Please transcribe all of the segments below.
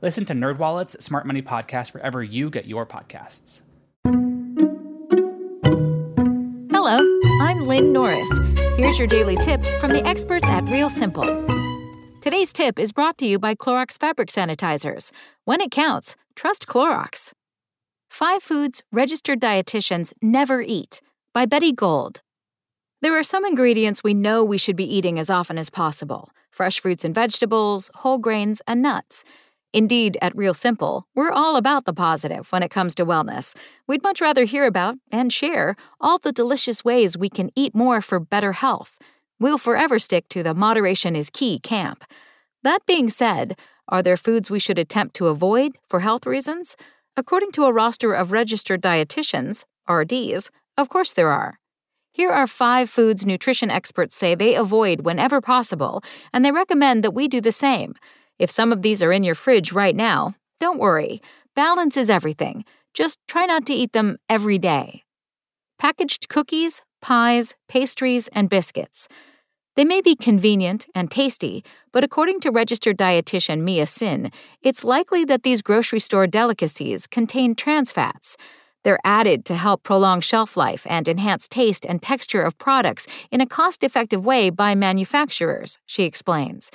Listen to NerdWallet's Smart Money Podcast wherever you get your podcasts. Hello, I'm Lynn Norris. Here's your daily tip from the experts at Real Simple. Today's tip is brought to you by Clorox Fabric Sanitizers. When it counts, trust Clorox. Five Foods Registered Dietitians Never Eat by Betty Gold. There are some ingredients we know we should be eating as often as possible fresh fruits and vegetables, whole grains, and nuts. Indeed, at Real Simple, we're all about the positive when it comes to wellness. We'd much rather hear about and share all the delicious ways we can eat more for better health. We'll forever stick to the moderation is key camp. That being said, are there foods we should attempt to avoid for health reasons? According to a roster of registered dietitians, RDs, of course there are. Here are five foods nutrition experts say they avoid whenever possible, and they recommend that we do the same. If some of these are in your fridge right now, don't worry. Balance is everything. Just try not to eat them every day. Packaged cookies, pies, pastries, and biscuits. They may be convenient and tasty, but according to registered dietitian Mia Syn, it's likely that these grocery store delicacies contain trans fats. They're added to help prolong shelf life and enhance taste and texture of products in a cost effective way by manufacturers, she explains.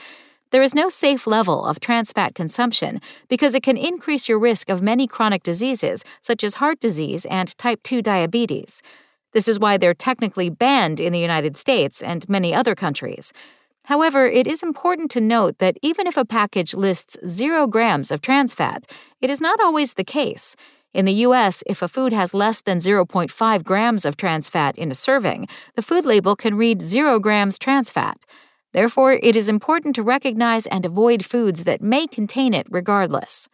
There is no safe level of trans fat consumption because it can increase your risk of many chronic diseases, such as heart disease and type 2 diabetes. This is why they're technically banned in the United States and many other countries. However, it is important to note that even if a package lists zero grams of trans fat, it is not always the case. In the US, if a food has less than 0.5 grams of trans fat in a serving, the food label can read 0 grams trans fat. Therefore, it is important to recognize and avoid foods that may contain it regardless.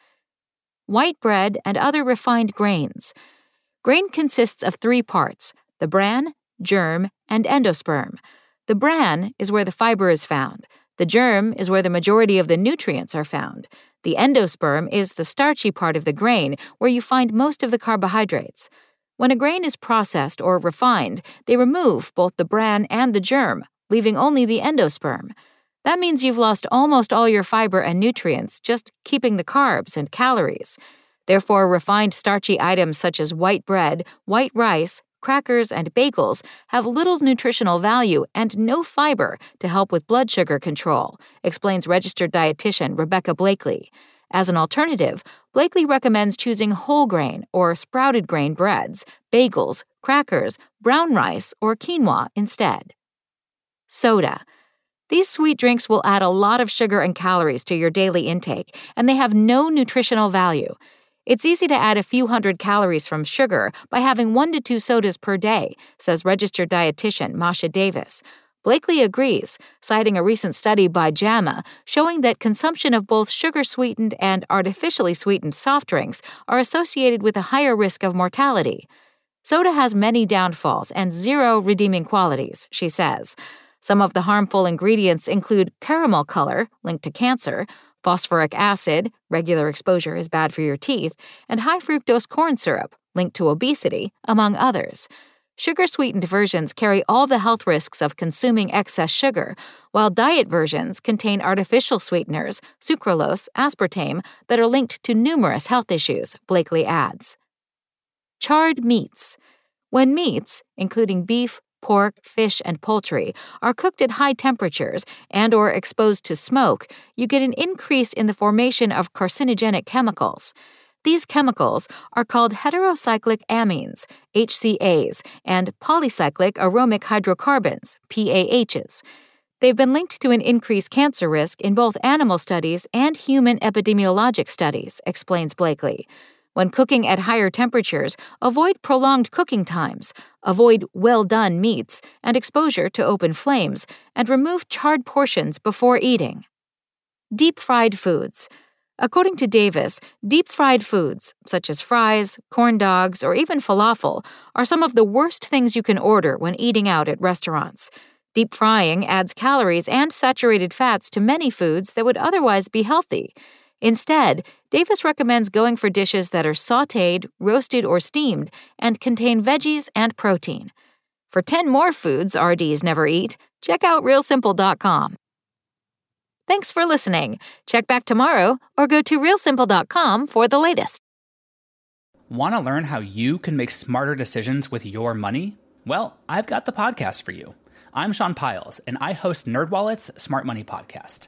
White bread and other refined grains. Grain consists of three parts the bran, germ, and endosperm. The bran is where the fiber is found. The germ is where the majority of the nutrients are found. The endosperm is the starchy part of the grain where you find most of the carbohydrates. When a grain is processed or refined, they remove both the bran and the germ, leaving only the endosperm. That means you've lost almost all your fiber and nutrients, just keeping the carbs and calories. Therefore, refined starchy items such as white bread, white rice, crackers, and bagels have little nutritional value and no fiber to help with blood sugar control, explains registered dietitian Rebecca Blakely. As an alternative, Blakely recommends choosing whole grain or sprouted grain breads, bagels, crackers, brown rice, or quinoa instead soda. These sweet drinks will add a lot of sugar and calories to your daily intake, and they have no nutritional value. It's easy to add a few hundred calories from sugar by having one to two sodas per day, says registered dietitian Masha Davis. Blakely agrees, citing a recent study by JAMA showing that consumption of both sugar sweetened and artificially sweetened soft drinks are associated with a higher risk of mortality. Soda has many downfalls and zero redeeming qualities, she says. Some of the harmful ingredients include caramel color, linked to cancer, phosphoric acid, regular exposure is bad for your teeth, and high fructose corn syrup, linked to obesity, among others. Sugar sweetened versions carry all the health risks of consuming excess sugar, while diet versions contain artificial sweeteners, sucralose, aspartame, that are linked to numerous health issues, Blakely adds. Charred meats. When meats, including beef, pork, fish, and poultry are cooked at high temperatures and or exposed to smoke, you get an increase in the formation of carcinogenic chemicals. These chemicals are called heterocyclic amines, HCAs, and polycyclic aromatic hydrocarbons, PAHs. They've been linked to an increased cancer risk in both animal studies and human epidemiologic studies, explains Blakely. When cooking at higher temperatures, avoid prolonged cooking times, avoid well done meats and exposure to open flames, and remove charred portions before eating. Deep fried foods. According to Davis, deep fried foods, such as fries, corn dogs, or even falafel, are some of the worst things you can order when eating out at restaurants. Deep frying adds calories and saturated fats to many foods that would otherwise be healthy. Instead, Davis recommends going for dishes that are sauteed, roasted, or steamed and contain veggies and protein. For 10 more foods RDs never eat, check out realsimple.com. Thanks for listening. Check back tomorrow or go to realsimple.com for the latest. Want to learn how you can make smarter decisions with your money? Well, I've got the podcast for you. I'm Sean Pyles, and I host NerdWallet's Smart Money Podcast.